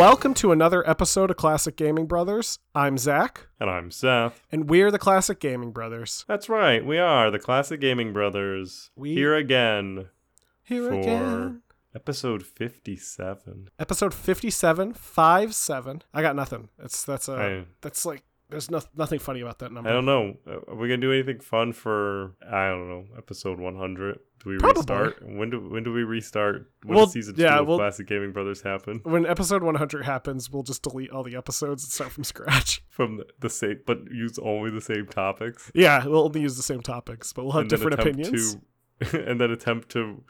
Welcome to another episode of Classic Gaming Brothers. I'm Zach, And I'm Seth. and we're the Classic Gaming Brothers. That's right, we are the Classic Gaming Brothers. We- Here again Here for again. episode 57. Episode 57, 5 7. I got nothing. It's that's a I, that's like there's no, nothing funny about that number. I don't know. Are we going to do anything fun for, I don't know, episode 100? Do we Probably. restart? When do when do we restart? When Well, does season yeah, two of well- Classic Gaming Brothers happen? When episode 100 happens, we'll just delete all the episodes and start from scratch. From the, the same, but use only the same topics? Yeah, we'll only use the same topics, but we'll have and different opinions. To, and then attempt to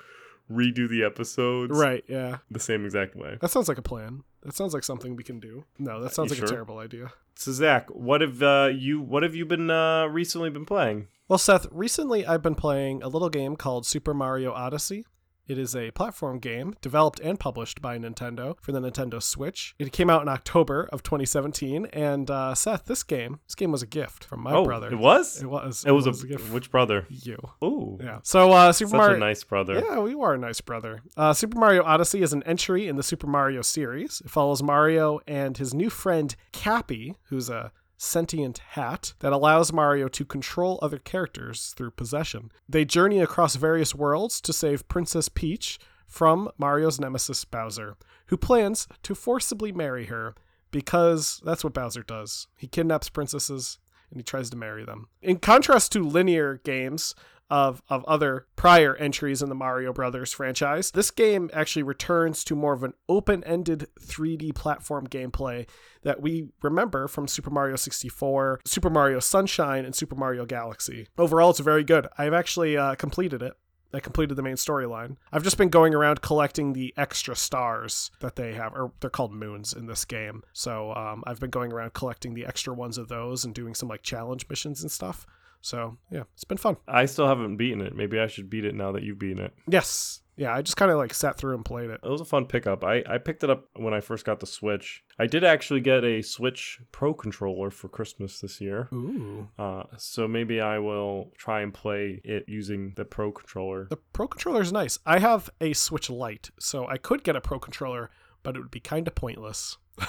redo the episodes Right, yeah. the same exact way. That sounds like a plan. That sounds like something we can do. No, that sounds you like a terrible idea. So Zach, what have uh, you what have you been uh, recently been playing? Well, Seth, recently I've been playing a little game called Super Mario Odyssey. It is a platform game developed and published by Nintendo for the Nintendo Switch. It came out in October of 2017, and uh, Seth, this game, this game was a gift from my oh, brother. it was. It was. It was, a a, gift. which brother? you. Ooh, Yeah. So uh, Super such Mario. a nice brother. Yeah, you are a nice brother. Uh, Super Mario Odyssey is an entry in the Super Mario series. It follows Mario and his new friend Cappy, who's a sentient hat that allows Mario to control other characters through possession. They journey across various worlds to save Princess Peach from Mario's nemesis Bowser, who plans to forcibly marry her because that's what Bowser does. He kidnaps princesses and he tries to marry them. In contrast to linear games of, of other prior entries in the Mario Brothers franchise, this game actually returns to more of an open ended 3D platform gameplay that we remember from Super Mario 64, Super Mario Sunshine, and Super Mario Galaxy. Overall, it's very good. I've actually uh, completed it. I completed the main storyline. I've just been going around collecting the extra stars that they have, or they're called moons in this game. So um, I've been going around collecting the extra ones of those and doing some like challenge missions and stuff. So yeah, it's been fun. I still haven't beaten it. Maybe I should beat it now that you've beaten it. Yes. Yeah, I just kind of like sat through and played it. It was a fun pickup. I, I picked it up when I first got the Switch. I did actually get a Switch Pro controller for Christmas this year. Ooh. Uh, so maybe I will try and play it using the Pro controller. The Pro controller is nice. I have a Switch Lite, so I could get a Pro controller, but it would be kind of pointless.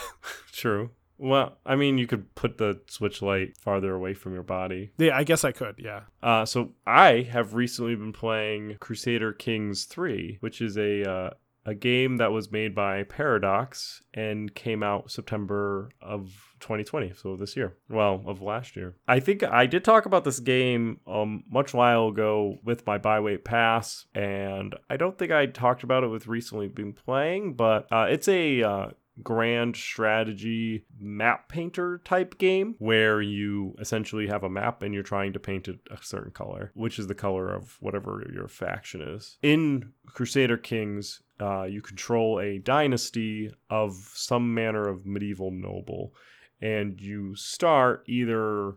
True. Well, I mean, you could put the Switch Lite farther away from your body. Yeah, I guess I could. Yeah. Uh, so I have recently been playing Crusader Kings 3, which is a uh, a game that was made by Paradox and came out September of 2020, so this year. Well, of last year. I think I did talk about this game um much while ago with my byweight pass, and I don't think I talked about it with recently been playing, but uh, it's a uh, grand strategy map painter type game where you essentially have a map and you're trying to paint it a certain color, which is the color of whatever your faction is. In Crusader Kings, uh, you control a dynasty of some manner of medieval noble, and you start either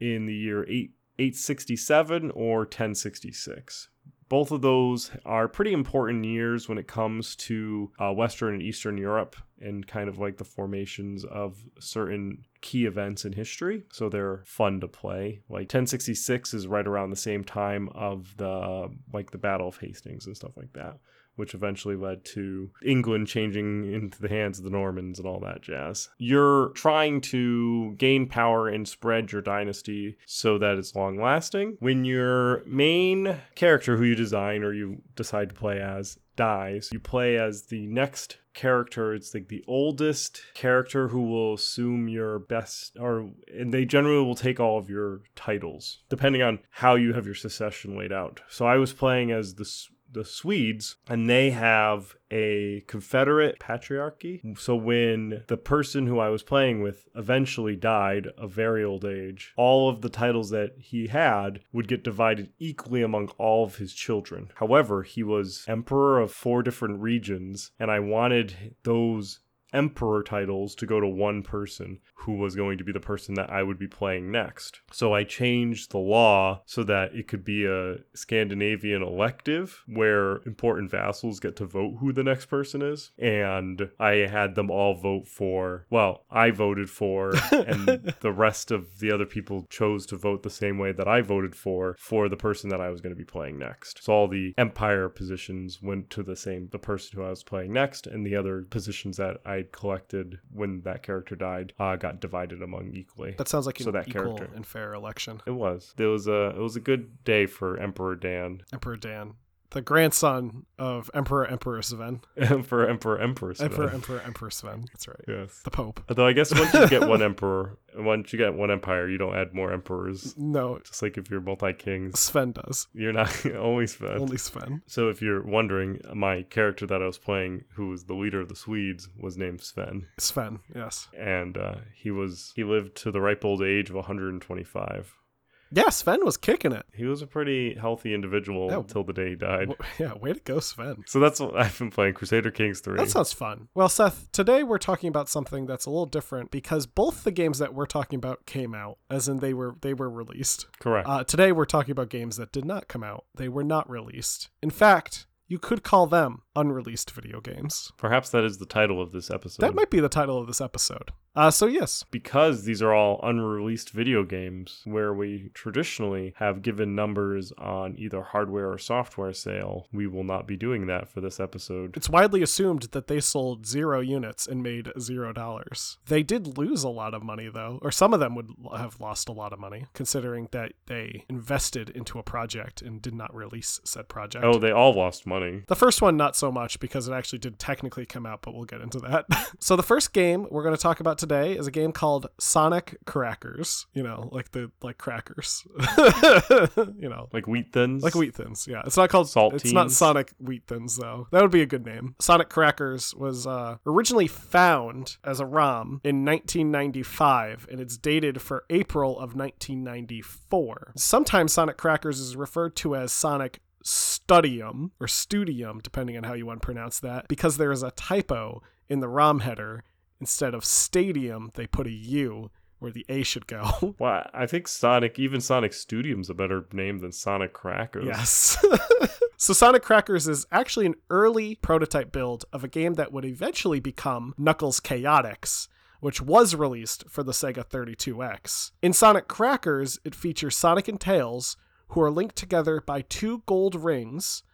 in the year 8, 867 or 1066 both of those are pretty important years when it comes to uh, Western and Eastern Europe and kind of like the formations of certain key events in history. So they're fun to play. Like 1066 is right around the same time of the like the Battle of Hastings and stuff like that. Which eventually led to England changing into the hands of the Normans and all that jazz. You're trying to gain power and spread your dynasty so that it's long lasting. When your main character who you design or you decide to play as dies, you play as the next character. It's like the oldest character who will assume your best, or and they generally will take all of your titles depending on how you have your succession laid out. So I was playing as the the Swedes, and they have a Confederate patriarchy. So when the person who I was playing with eventually died of very old age, all of the titles that he had would get divided equally among all of his children. However, he was emperor of four different regions, and I wanted those emperor titles to go to one person who was going to be the person that I would be playing next. So I changed the law so that it could be a Scandinavian elective where important vassals get to vote who the next person is. And I had them all vote for, well, I voted for, and the rest of the other people chose to vote the same way that I voted for, for the person that I was going to be playing next. So all the empire positions went to the same, the person who I was playing next, and the other positions that I'd collected when that character died uh, got divided among equally. That sounds like So that character. and fair election. It was. It was a. It was a good day for Emperor Dan, Emperor Dan, the grandson of Emperor Emperor Sven. Emperor Emperor Emperor. Sven. Emperor Emperor Emperor Sven. That's right. Yes. The Pope. Although I guess once you get one emperor, once you get one empire, you don't add more emperors. No, Just like if you're multi kings, Sven does. you're not always fed. Only Sven. So if you're wondering, my character that I was playing, who was the leader of the Swedes, was named Sven, Sven, yes. and uh, he was he lived to the ripe old age of 125. Yeah, Sven was kicking it. He was a pretty healthy individual Yeah. until the day he died. W- Yeah, way to go, Sven. So that's what I've been playing Crusader Kings 3. That sounds fun. Well, Seth, today we're talking about something that's a little different because both the games that we're talking about came out, as in they were they were released. Correct. Uh, today we're talking about games that did not come out. They were not released. In fact, you could call them unreleased video games. Perhaps that is the title of this episode. That might be the title of this episode. Uh, so yes, because these are all unreleased video games where we traditionally have given numbers on either hardware or software sale, we will not be doing that for this episode. it's widely assumed that they sold zero units and made zero dollars. They did lose a lot of money though, or some of them would have lost a lot of money, considering that they invested into a project and did not release said project. Oh, they all lost money. The first one, not so much because it actually did technically come out, but we'll get into that. so, the first game we're going to talk about today is a game called Sonic Crackers. You know, like the like crackers. you know, Like Wheat Thins. like wheat thins. Yeah, it's not called Saltines? It's not Sonic Wheat Thins though. That would be a good name. Sonic Crackers was uh, originally found as a ROM in 1995, and it's dated for April of 1994. Sometimes Sonic Crackers is referred to as Sonic Studium or Studium, depending on how you want to pronounce that, because there is a typo in the ROM header. Instead of Stadium, they put a U where the A should go. Well, I think Sonic, even Sonic Studium's a better name than Sonic Crackers. Yes. so Sonic Crackers is actually an early prototype build of a game that would eventually become Knuckles Chaotix, which was released for the Sega 32X. In Sonic Crackers, it features Sonic and Tails, who are linked together by two gold rings.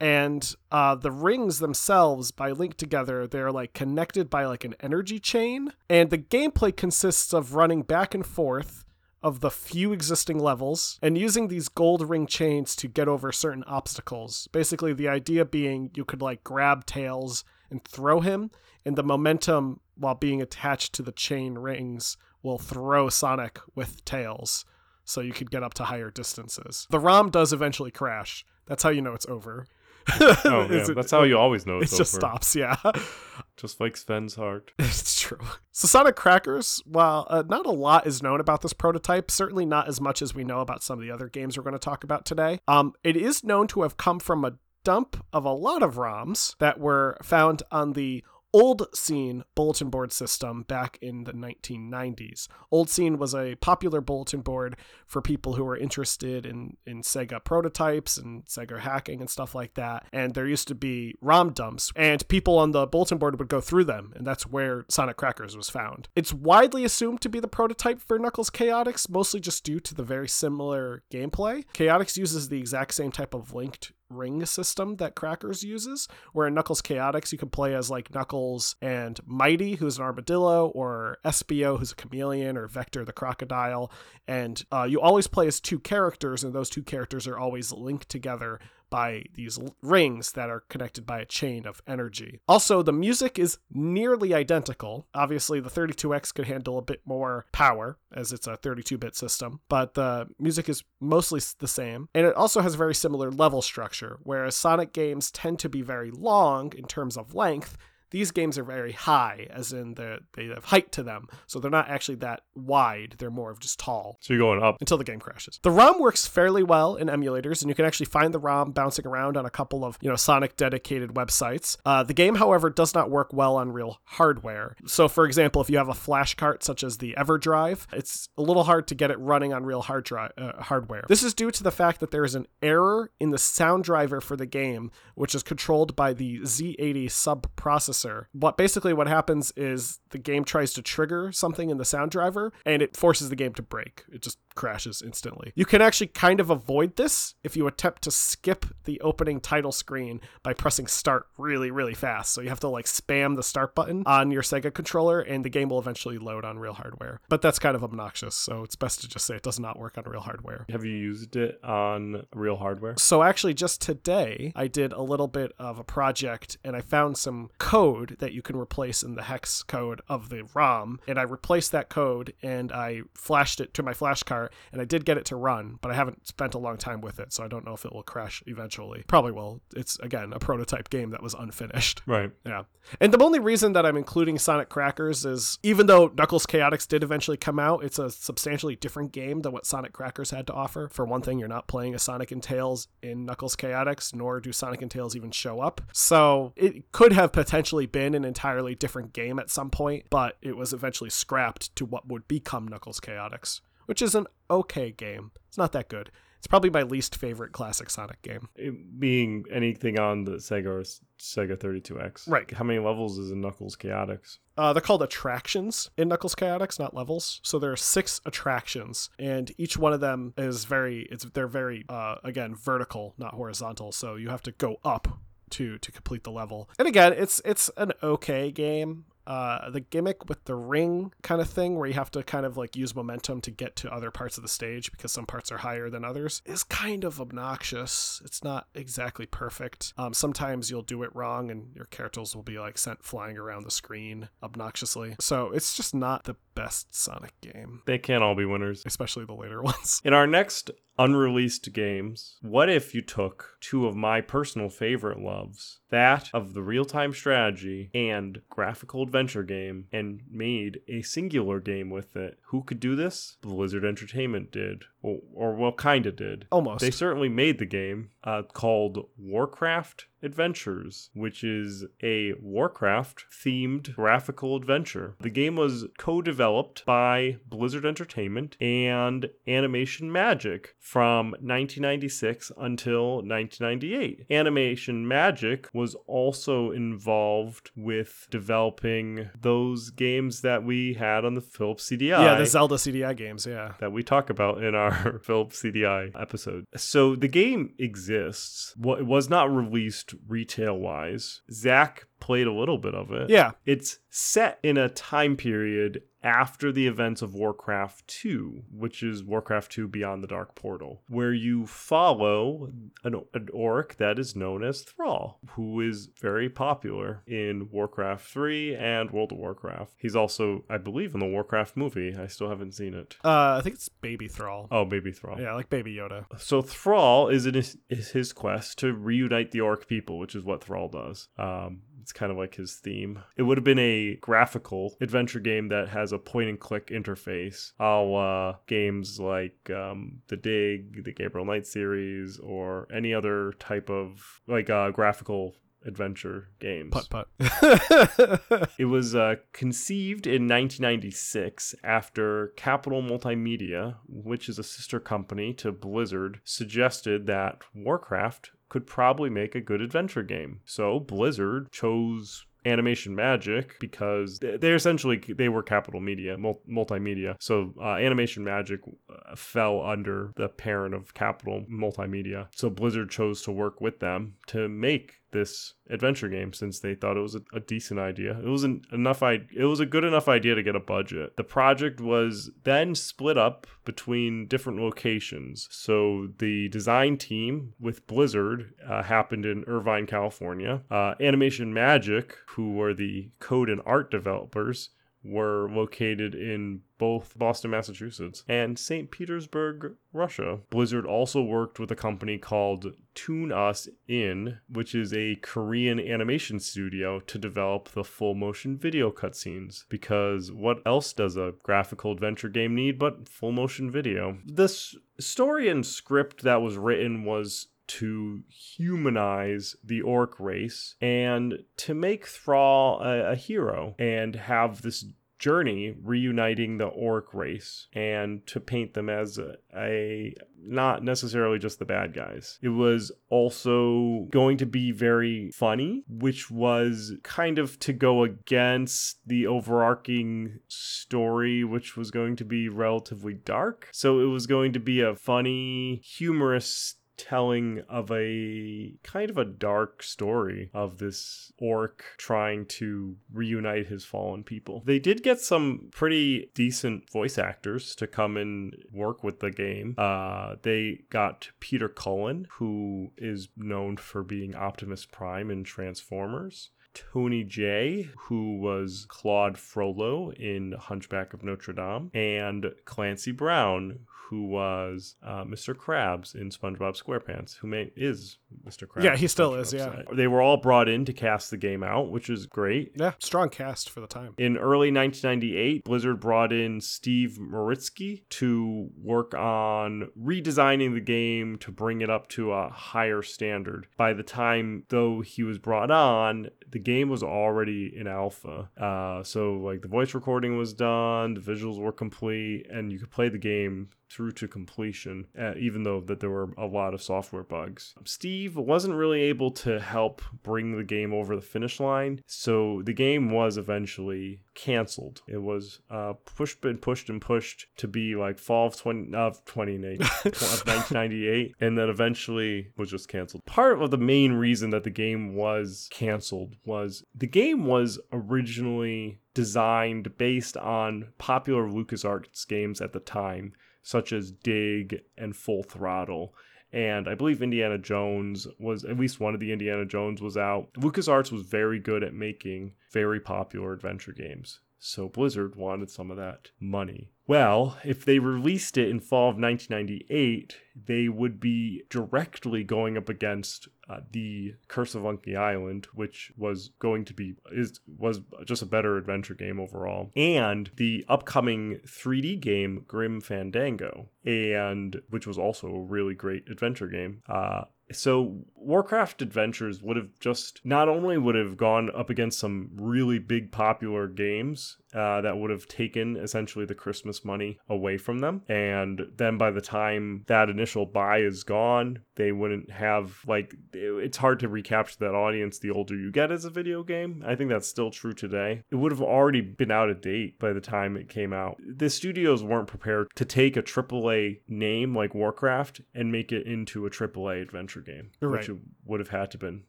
And uh, the rings themselves, by linked together, they're like connected by like an energy chain. And the gameplay consists of running back and forth of the few existing levels and using these gold ring chains to get over certain obstacles. Basically, the idea being you could like grab Tails and throw him, and the momentum while being attached to the chain rings will throw Sonic with Tails. So you could get up to higher distances. The ROM does eventually crash. That's how you know it's over. Oh, yeah. That's how you always know it just over. stops, yeah. Just like Sven's heart. It's true. So Sonic Crackers, while uh, not a lot is known about this prototype, certainly not as much as we know about some of the other games we're going to talk about today. Um, it is known to have come from a dump of a lot of ROMs that were found on the Old Scene bulletin board system back in the 1990s. Old Scene was a popular bulletin board for people who were interested in, in Sega prototypes and Sega hacking and stuff like that. And there used to be ROM dumps, and people on the bulletin board would go through them, and that's where Sonic Crackers was found. It's widely assumed to be the prototype for Knuckles Chaotix, mostly just due to the very similar gameplay. Chaotix uses the exact same type of linked ring system that Crackers uses, where in Knuckles Chaotix you can play as like Knuckles and Mighty, who's an armadillo, or Espio, who's a chameleon, or Vector the crocodile, and uh, you always play as two characters, and those two characters are always linked together by these rings that are connected by a chain of energy. Also, the music is nearly identical. Obviously, the 32X could handle a bit more power as it's a 32 bit system, but the music is mostly the same. And it also has a very similar level structure, whereas Sonic games tend to be very long in terms of length. These games are very high, as in the they have height to them, so they're not actually that wide. They're more of just tall So you're going up. until the game crashes. The ROM works fairly well in emulators, and you can actually find the ROM bouncing around on a couple of you know Sonic dedicated websites. Uh, the game, however, does not work well on real hardware. So, for example, if you have a flash cart such as the EverDrive, it's a little hard to get it running on real hard drive uh, hardware. This is due to the fact that there is an error in the sound driver for the game, which is controlled by the Z80 subprocessor. What basically what happens is the game tries to trigger something in the sound driver, and it forces the game to break. It just crashes instantly. You can actually kind of avoid this if you attempt to skip the opening title screen by pressing start really, really fast. So you have to like spam the start button on your Sega controller and the game will eventually load on real hardware. But that's kind of obnoxious, so it's best to just say it does not work on real hardware. Have you used it on real hardware? So actually just today I did a little bit of a project and I found some code that you can replace in the hex code of the ROM and I replaced that code and I flashed it to my flash card and I did get it to run, but I haven't spent a long time with it, so I don't know if it will crash eventually. Probably will. It's again a prototype game that was unfinished. Right. Yeah. And the only reason that I'm including Sonic Crackers is even though Knuckles Chaotix did eventually come out, it's a substantially different game than what Sonic Crackers had to offer. For one thing, you're not playing a Sonic and Tails in Knuckles Chaotix, nor do Sonic and Tails even show up. So it could have potentially been an entirely different game at some point, but it was eventually scrapped to what would become Knuckles Chaotix, which is an okay game. It's not that good. It's probably my least favorite classic Sonic game. It being anything on the Sega or Sega 32X. Right. How many levels is in Knuckles Chaotix? Uh, they're called attractions in Knuckles Chaotix, not levels. So there are six attractions, and each one of them is very. It's they're very uh, again vertical, not horizontal. So you have to go up to to complete the level. And again, it's it's an okay game. Uh, the gimmick with the ring kind of thing, where you have to kind of like use momentum to get to other parts of the stage because some parts are higher than others, is kind of obnoxious. It's not exactly perfect. Um, sometimes you'll do it wrong and your characters will be like sent flying around the screen obnoxiously. So it's just not the best Sonic game, They can't all be winners. especially the later ones. In our next unreleased games, what if you took two of my personal favorite loves, that of the real time strategy and graphical adventure game, and made a singular game with it? Who could do this? Blizzard Entertainment did, or, or well, kinda did. Almost. They certainly made the game uh, called Warcraft Adventures, which is a Warcraft themed graphical adventure. The game was co developed by Blizzard Entertainment and Animation Magic from 1996 until 1998. Animation Magic was also involved with developing those games that we had on the Philips CDI yeah, the Zelda CDI games. Yeah. that we talk about in our Philips CDI episode. So the game exists. It was not released retail wise. Zach played a little bit of it. Yeah. It's set in a time period after the events of Warcraft 2, which is Warcraft 2 Beyond the Dark Portal, where you follow an, an orc that is known as Thrall, who is very popular in Warcraft 3 and World of Warcraft. He's also, I believe, in the Warcraft movie. I still haven't seen it. Uh, I think it's Baby Thrall. Oh, Baby Thrall. Yeah, like Baby Yoda. So Thrall is in his, is his quest to reunite the orc people, which is what Thrall does. Um, it's kind of like his theme. It would have been a graphical adventure game that has a point and click interface, a la games like um, the Dig, the Gabriel Knight series, or any other type of like uh, graphical adventure games. Putt putt. It was uh, conceived in 1996 after Capitol Multimedia, which is a sister company to Blizzard, suggested that Warcraft could probably make a good adventure game. So Blizzard chose animation magic because they- essentially they were capitol media multimedia so uh, animation magic uh, fell under the parent of capitol multimedia so blizzard chose to work with them to make this adventure game since they thought it was a, a decent idea. It wasn't enough I- it was a good enough idea to get a budget. The project was then split up between different locations. So the design team with blizzard uh, happened in irvine california. Uh, animation magic who were the code and art developers were located in both Boston, Massachusetts, and St. Petersburg, Russia. Blizzard also worked with a company called Toon Us In, which is a Korean animation studio, to develop the full motion video cutscenes. Because what else does a graphical adventure game need but full motion video? This story and script that was written was to humanize the orc race and to make Thrall a, a hero and have this journey reuniting the orc race and to paint them as a, a, not necessarily just the bad guys. It was also going to be very funny, which was kind of to go against the overarching story, which was going to be relatively dark. So it was going to be a funny, humorous telling of a kind of a dark story of this orc trying to reunite his fallen people. They did get some pretty decent voice actors to come and work with the game. Uh, they got Peter Cullen, who is known for being Optimus Prime in Transformers. Tony Jay, who was Claude Frollo in Hunchback of Notre Dame, and Clancy Brown, who was uh, Mr. Krabs in SpongeBob SquarePants, who may, is Mr. Krabs. Yeah, he still is. Yeah, they were all brought in to cast the game out, which is great. Yeah, strong cast for the time. In early 1998, Blizzard brought in Steve Meretzky to work on redesigning the game to bring it up to a higher standard. By the time, though, he was brought on, the game was already in alpha. Uh, so, like, the voice recording was done, the visuals were complete, and you could play the game through to completion, uh, even though that there were a lot of software bugs. Steve wasn't really able to help bring the game over the finish line, so the game was eventually canceled. It was uh, pushed and pushed and pushed to be like fall of 20 of 28 of 1998, and then eventually was just canceled. Part of the main reason that the game was canceled was the game was originally designed based on popular LucasArts games at the time such as Dig and Full Throttle. And I believe Indiana Jones was, at least one of the Indiana Jones was out. LucasArts was very good at making very popular adventure games. So Blizzard wanted some of that money. Well, if they released it in fall of 1998, they would be directly going up against uh, the Curse of Monkey Island, which was going to be is was just a better adventure game overall, and the upcoming 3D game Grim Fandango, and which was also a really great adventure game. Uh, so Warcraft Adventures would have just not only would have gone up against some really big popular games uh, that would have taken essentially the Christmas money away from them, and then by the time that initial buy is gone, they wouldn't have like it's hard to recapture that audience the older you get as a video game. I think that's still true today. It would have already been out of date by the time it came out. The studios weren't prepared to take a AAA name like Warcraft and make it into a AAA adventure game, right. which it would have had to been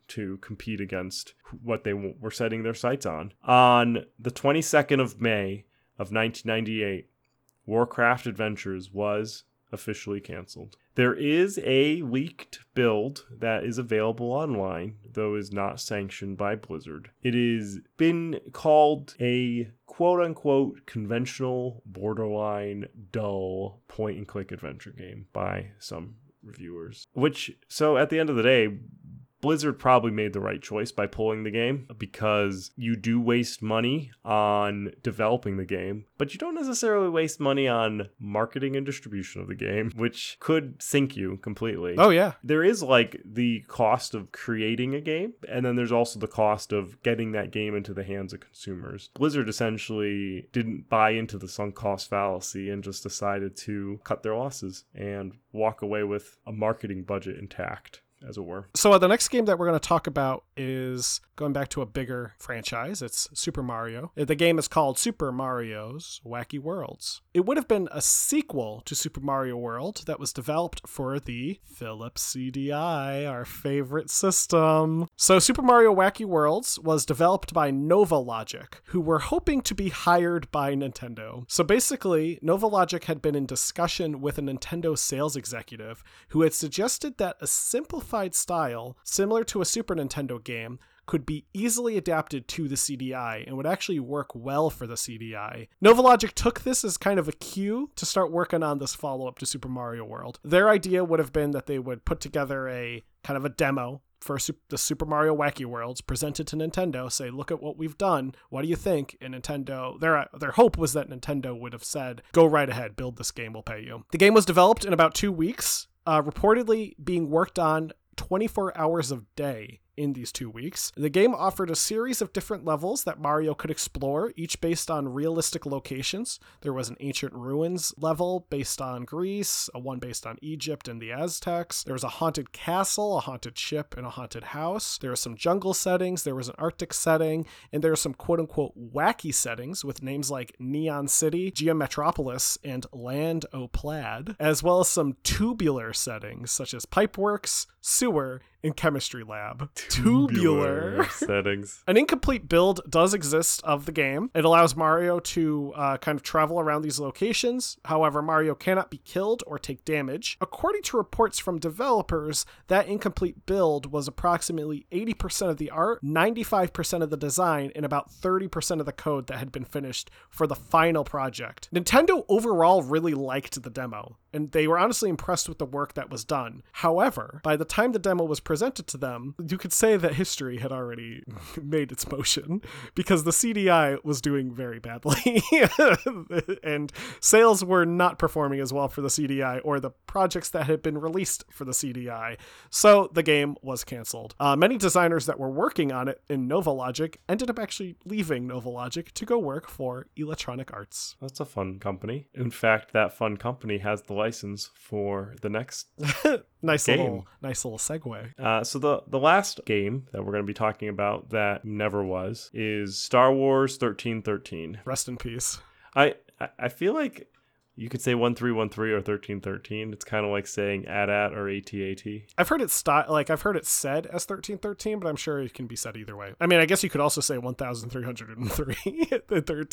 to compete against what they were setting their sights on. On the 22nd of May of 1998, Warcraft Adventures was officially canceled. There is a leaked build that is available online, though is not sanctioned by Blizzard. It has been called a quote unquote conventional, borderline, dull point and click adventure game by some reviewers. Which, so at the end of the day, Blizzard probably made the right choice by pulling the game because you do waste money on developing the game, but you don't necessarily waste money on marketing and distribution of the game, which could sink you completely. Oh, yeah. There is like the cost of creating a game, and then there's also the cost of getting that game into the hands of consumers. Blizzard essentially didn't buy into the sunk cost fallacy and just decided to cut their losses and walk away with a marketing budget intact as it were. So uh, the next game that we're going to talk about is going back to a bigger franchise. It's Super Mario. The game is called Super Mario's Wacky Worlds. It would have been a sequel to Super Mario World that was developed for the Philips CDI, our favorite system. So Super Mario Wacky Worlds was developed by NovaLogic, who were hoping to be hired by Nintendo. So basically, NovaLogic had been in discussion with a Nintendo sales executive who had suggested that a simplified simplified style, similar to a Super Nintendo game, could be easily adapted to the CDI and would actually work well for the CDI. Novalogic took this as kind of a cue to start working on this follow up to Super Mario World. Their idea would have been that they would put together a kind of a demo for the Super Mario Wacky Worlds, present it to Nintendo, say, "Look at what we've done. What do you think?" And Nintendo, their their hope was that Nintendo would have said, "Go right ahead, build this game. We'll pay you." The game was developed in about two weeks, uh, reportedly being worked on 24 hours of day in these two weeks. The game offered a series of different levels that Mario could explore, each based on realistic locations. There was an ancient ruins level based on Greece, a one based on Egypt and the Aztecs. There was a haunted castle, a haunted ship, and a haunted house. There were some jungle settings, there was an Arctic setting, and there are some quote unquote wacky settings with names like Neon City, Geometropolis, and Land O Plaid, as well as some tubular settings such as Pipeworks, Sewer, in chemistry lab. Tubular, settings. An incomplete build does exist of the game. It allows Mario to uh, kind of travel around these locations. However, Mario cannot be killed or take damage. According to reports from developers, that incomplete build was approximately 80% of the art, 95% of the design, and about 30% of the code that had been finished for the final project. Nintendo overall really liked the demo, and they were honestly impressed with the work that was done. However, by the time the demo was presented, to them, you could say that history had already made its motion because the CDI was doing very badly and sales were not performing as well for the CDI or the projects that had been released for the CDI. So the game was canceled. Uh, many designers that were working on it in Novalogic ended up actually leaving Novalogic to go work for Electronic Arts. That's a fun company. In fact, that fun company has the license for the next nice game. little nice little segue. Uh, so the the last game that we're going to be talking about that never was is Star Wars thirteen thirteen. Rest in peace. I I feel like you could say 1313 or 1313. It's kind of like saying AT-AT or AT-AT. I've heard it style like I've heard it said as 1313, but I'm sure it can be said either way. I mean, I guess you could also say 1303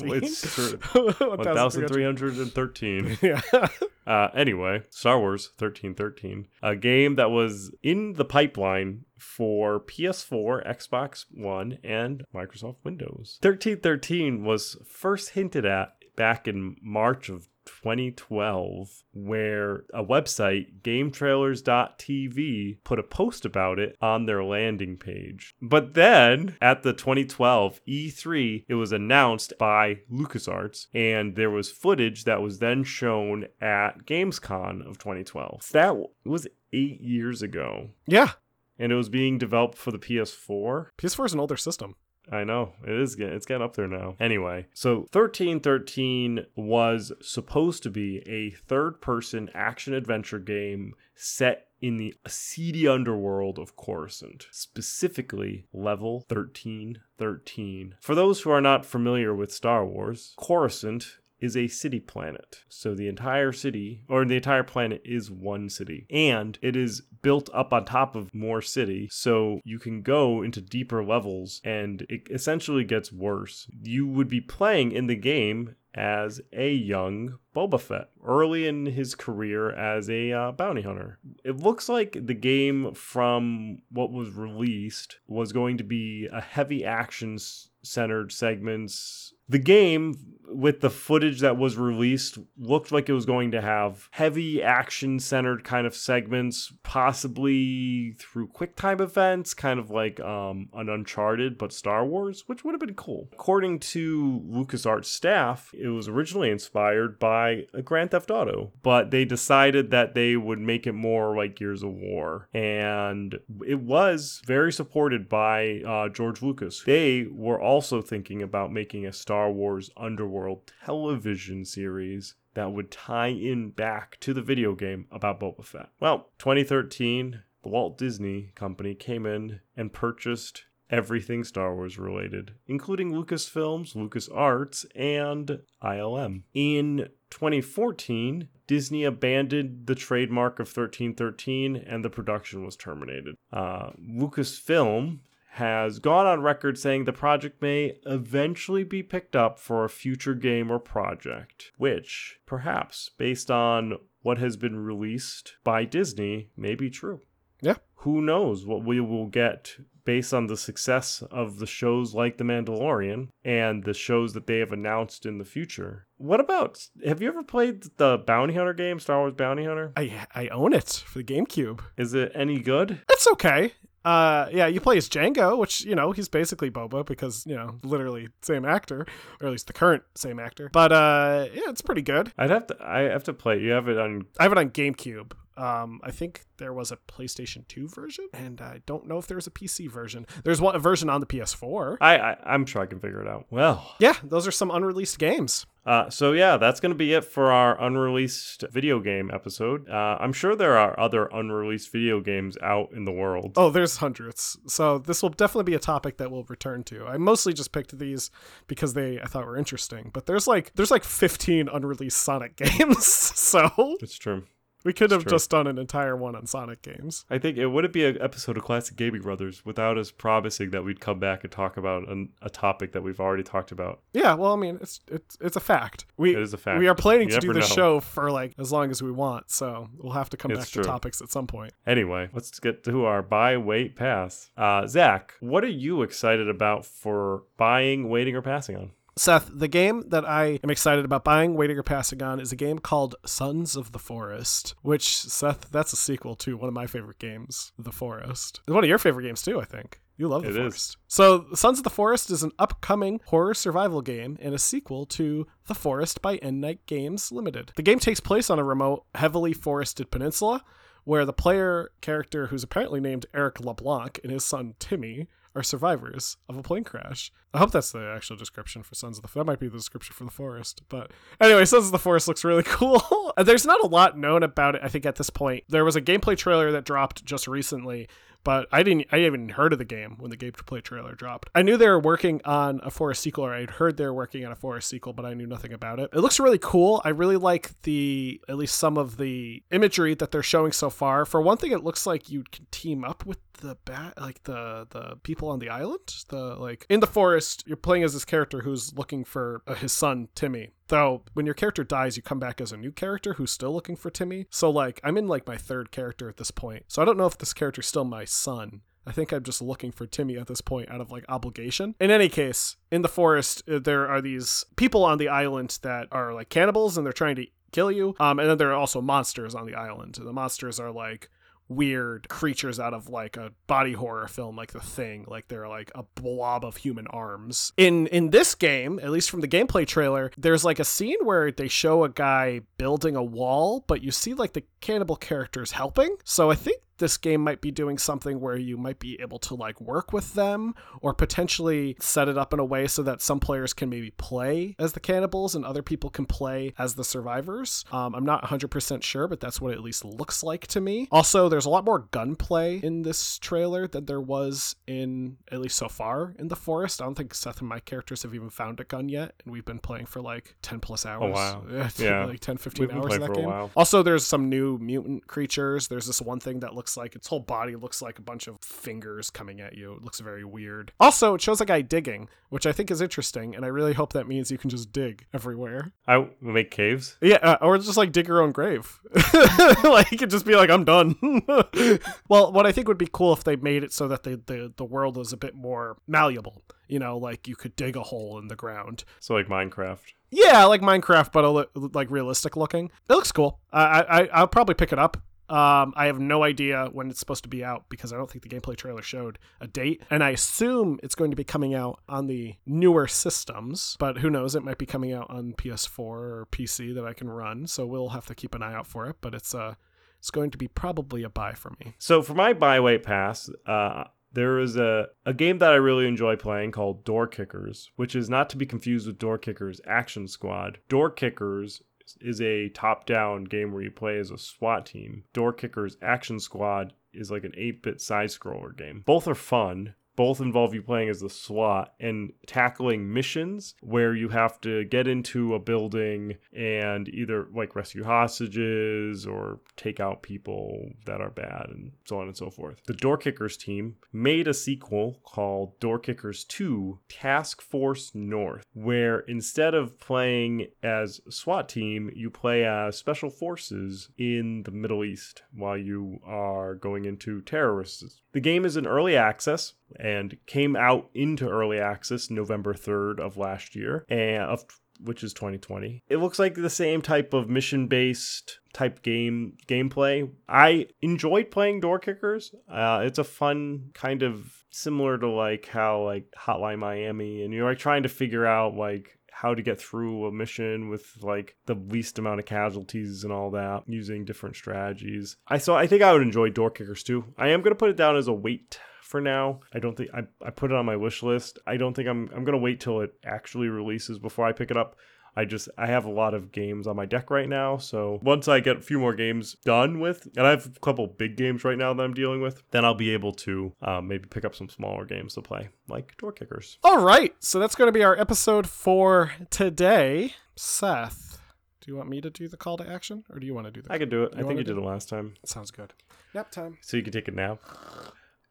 well, it's true 1313 yeah. Uh, anyway, Star Wars 1313, a game that was in the pipeline for PS4, Xbox One, and Microsoft Windows. 1313 was first hinted at back in March of 2012 where a website gametrailers.tv put a post about it on their landing page but then at the 2012 E3 it was announced by LucasArts and there was footage that was then shown at Gamescom of 2012 that was 8 years ago Yeah. and it was being developed for the PS4 PS4 is an older system. I know it is. It's getting up there now. Anyway, so thirteen thirteen was supposed to be a third-person action adventure game set in the seedy underworld of Coruscant, specifically level thirteen thirteen. For those who are not familiar with Star Wars, Coruscant is a city planet. So the entire city, or the entire planet, is one city. And it is built up on top of more city. So you can go into deeper levels and it essentially gets worse. You would be playing in the game as a young Boba Fett early in his career as a uh, bounty hunter. It looks like the game from what was released was going to be a heavy action centered segments. The game with the footage that was released looked like it was going to have heavy action centered kind of segments possibly through quick time events kind of like um, an uncharted but star wars which would have been cool. According to lucasarts staff it was originally inspired by a grand theft auto but they decided that they would make it more like gears of war and it was very supported by uh, george lucas. They were also thinking about making a star wars underworld television series that would tie in back to the video game about Boba Fett. Well, 2013, the Walt Disney Company came in and purchased everything Star Wars related, including Lucasfilms, LucasArts, and ILM. In 2014, Disney abandoned the trademark of 1313 and the production was terminated. Uh, Lucasfilm has gone on record saying the project may eventually be picked up for a future game or project, which, perhaps, based on what has been released by Disney, may be true. Yeah. who knows what we will get based on the success of the shows like The Mandalorian and the shows that they have announced in the future. What about have you ever played the Bounty Hunter game, Star Wars Bounty Hunter? I I own it for the GameCube. Is it any good? It's okay. Uh, yeah, you play as Django, which you know he's basically Boba because you know literally same actor, or at least the current same actor. But uh, yeah, it's pretty good. I'd have to I have to play. You have it on I have it on GameCube. Um, I think there was a PlayStation 2 version, and I don't know if there's a PC version. There's one a version on the PS4. I, I I'm sure I can figure it out. Well, Yeah, those are some unreleased games. Uh, so yeah, that's going to be it for our unreleased video game episode. Uh, I'm sure there are other unreleased video games out in the world. Oh, there's hundreds. So this will definitely be a topic that we'll return to. I mostly just picked these because they I thought were interesting. But there's like there's like 15 unreleased Sonic games. so It's true. We could have true. just done an entire one on Sonic games. I think it wouldn't be an episode of Classic Gaming Brothers without us promising that we'd come back and talk about an, a topic that we've already talked about. Yeah, well, I mean, it's it's it's a fact. We It is a fact. we are planning You to do this know. show for like as long as we want. So we'll have to come It's back true. to topics at some point. Anyway, let's get to our buy, wait, pass. Uh, Zach, what are you excited about for buying, waiting, or passing on? Seth, the game that I am excited about buying, waiting, or passing on is a game called Sons of the Forest, which, Seth, that's a sequel to one of my favorite games, The Forest. It's one of your favorite games, too, I think. You love The It is. Forest. So, Sons of the Forest is an upcoming horror survival game and a sequel to The Forest by Endnight Games Limited. The game takes place on a remote, heavily forested peninsula where the player character, who's apparently named Eric LeBlanc, and his son Timmy are survivors of a plane crash. I hope that's the actual description for Sons of the That might be the description for the forest. But anyway, Sons of the Forest looks really cool. There's not a lot known about it, I think, at this point. There was a gameplay trailer that dropped just recently. But I didn't. I even heard of the game when the gameplay trailer dropped. I knew they were working on a Forest sequel, or I'd heard they were working on a Forest sequel, but I knew nothing about it. It looks really cool. I really like the at least some of the imagery that they're showing so far. For one thing, it looks like you can team up with the bat, like the the people on the island. The like in the forest, you're playing as this character who's looking for uh, his son Timmy. Though when your character dies, you come back as a new character who's still looking for Timmy. So like I'm in like my third character at this point. So I don't know if this character's still my son. I think I'm just looking for Timmy at this point out of like obligation. In any case, in the forest, uh, there are these people on the island that are like cannibals and they're trying to kill you. Um, and then there are also monsters on the island. The monsters are like weird creatures out of like a body horror film like the thing. Like they're like a blob of human arms. In in this game at least from the gameplay trailer there's like a scene where they show a guy building a wall but you see like the cannibal characters helping. So i think this game might be doing something where you might be able to like work with them or potentially set it up in a way so that some players can maybe play as the cannibals and other people can play as the survivors. Um, I'm not 100% sure, but that's what it at least looks like to me. Also, there's a lot more gunplay in this trailer than there was in, at least so far, in the forest. I don't think Seth and my characters have even found a gun yet, and we've been playing for like 10 plus hours. Oh, wow. Yeah, like 10, 15 We've hours in that for a game. while. Also, there's some new mutant creatures. There's this one thing that looks like its whole body looks like a bunch of fingers coming at you. It looks very weird. Also, it shows a guy digging, which I think is interesting, and I really hope that means you can just dig everywhere. I make caves. Yeah, uh, or just like dig your own grave. like you could just be like, I'm done. well, what I think would be cool if they made it so that the, the the world was a bit more malleable. You know, like you could dig a hole in the ground. So like Minecraft. Yeah, like Minecraft, but a li- like realistic looking. It looks cool. I, I I'll probably pick it up. Um, I have no idea when it's supposed to be out because I don't think the gameplay trailer showed a date, and I assume it's going to be coming out on the newer systems. But who knows? It might be coming out on PS4 or PC that I can run. So we'll have to keep an eye out for it. But it's uh, it's going to be probably a buy for me. So for my buy wait pass, uh, there is a, a game that I really enjoy playing called Door Kickers, which is not to be confused with Door Kickers Action Squad. Door Kickers is a top down game where you play as a SWAT team. Door Kickers Action Squad is like an 8 bit side scroller game. Both are fun. Both involve you playing as the SWAT and tackling missions where you have to get into a building and either like rescue hostages or take out people that are bad and so on and so forth. The Door Kickers team made a sequel called Door Kickers 2 Task Force North, where instead of playing as SWAT team, you play as special forces in the Middle East while you are going into terrorists. The game is in early access and came out into early access November 3rd of last year and of which is 2020. It looks like the same type of mission based type game gameplay. I enjoyed playing Door Kickers. Uh, it's a fun kind of similar to like how like Hotline Miami, and you're like trying to figure out like how to get through a mission with like the least amount of casualties and all that using different strategies. I so I think I would enjoy Door Kickers too. I am gonna put it down as a wait for now. I don't think I, I put it on my wish list. I don't think I'm I'm gonna wait till it actually releases before I pick it up. I just I have a lot of games on my deck right now, so once I get a few more games done with, and I have a couple big games right now that I'm dealing with, then I'll be able to um, maybe pick up some smaller games to play, like Door Kickers. All right, so that's going to be our episode for today. Seth, do you want me to do the call to action, or do you want to do that? I can do it. You I think you did it last time, Sounds good. Nap time. so you can take it now.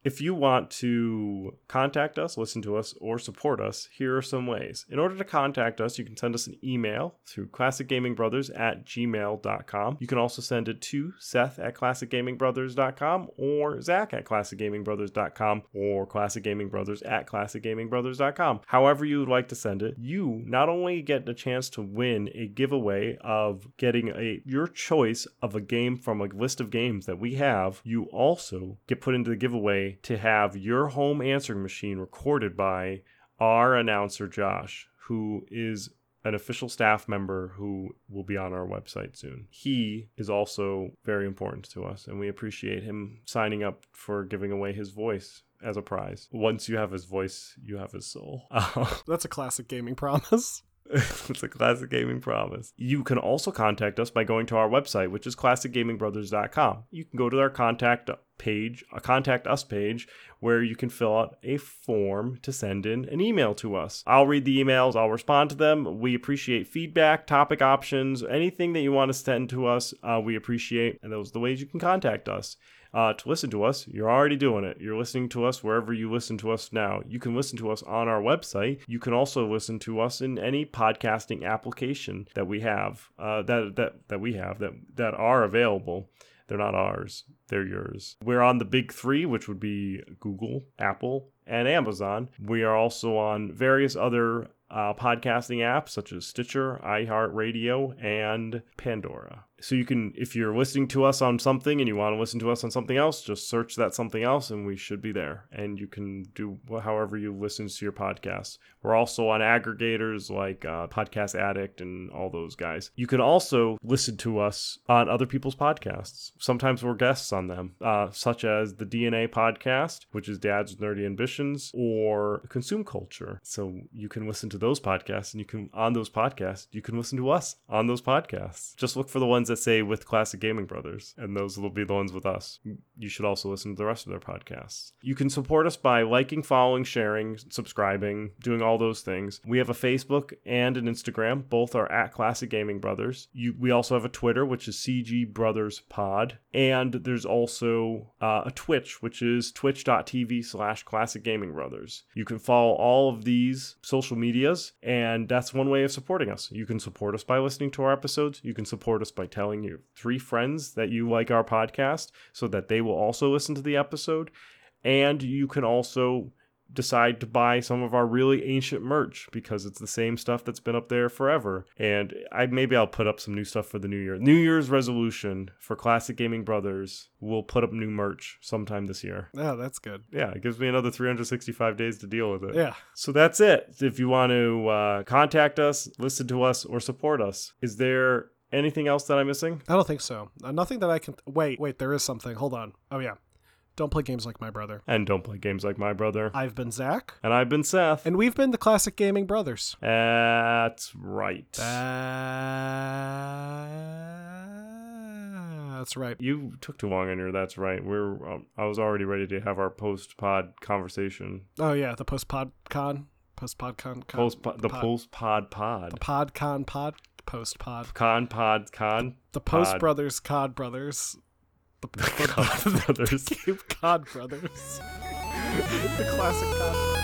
If you want to contact us, listen to us, or support us, here are some ways. In order to contact us, you can send us an email through classicgamingbrothers at gmail.com. You can also send it to Seth at classicgamingbrothers.com or Zach at classicgamingbrothers.com or classicgamingbrothers at classicgamingbrothers.com. However you would like to send it, you not only get the chance to win a giveaway of getting a your choice of a game from a list of games that we have, you also get put into the giveaway to have your home answering machine recorded by our announcer Josh, who is an official staff member who will be on our website soon. He is also very important to us, and we appreciate him signing up for giving away his voice as a prize. Once you have his voice, you have his soul. That's a classic gaming promise. it's a classic gaming promise. You can also contact us by going to our website, which is classicgamingbrothers.com. You can go to our contact page, a contact us page, where you can fill out a form to send in an email to us. I'll read the emails, I'll respond to them. We appreciate feedback, topic options, anything that you want to send to us, uh, we appreciate. And those are the ways you can contact us. Uh, to listen to us, you're already doing it. You're listening to us wherever you listen to us now. You can listen to us on our website. You can also listen to us in any podcasting application that we have uh, that that that we have that that are available. They're not ours. They're yours. We're on the big three, which would be Google, Apple, and Amazon. We are also on various other uh, podcasting apps such as Stitcher, iHeartRadio, and Pandora. So you can, if you're listening to us on something and you want to listen to us on something else, just search that something else and we should be there. And you can do however you listen to your podcasts. We're also on aggregators like uh, Podcast Addict and all those guys. You can also listen to us on other people's podcasts. Sometimes we're guests on them, uh, such as the DNA podcast, which is Dad's Nerdy Ambitions, or Consume Culture. So you can listen to those podcasts and you can, on those podcasts, you can listen to us on those podcasts. Just look for the ones that say with Classic Gaming Brothers, and those will be the ones with us. You should also listen to the rest of their podcasts. You can support us by liking, following, sharing, subscribing, doing all those things. We have a Facebook and an Instagram. Both are at Classic Gaming Brothers. You, we also have a Twitter, which is CG Brothers Pod, and there's also uh, a Twitch, which is twitch.tv slash Classic Gaming Brothers. You can follow all of these social medias, and that's one way of supporting us. You can support us by listening to our episodes. You can support us by telling your three friends that you like our podcast so that they will also listen to the episode. And you can also decide to buy some of our really ancient merch because it's the same stuff that's been up there forever. And I maybe I'll put up some new stuff for the new year. New Year's resolution for Classic Gaming Brothers. We'll put up new merch sometime this year. Oh, that's good. Yeah, it gives me another 365 days to deal with it. Yeah. So that's it. If you want to uh, contact us, listen to us, or support us, is there anything else that I'm missing? I don't think so. Uh, nothing that I can. Wait, wait, there is something. Hold on. Oh, yeah. Don't play games like my brother. And don't play games like my brother. I've been Zach, And I've been Seth. and we've been the Classic Gaming Brothers. That's right. That's right. You took too long on your. That's right. We're. Um, I was already ready to have our post pod conversation. Oh yeah, the post pod con, post pod con, con Post po- the pod- post pod pod the pod con pod post pod con pod con the post Pod. brothers cod brothers the, Cod Brothers. Cape Cod brothers the classic cod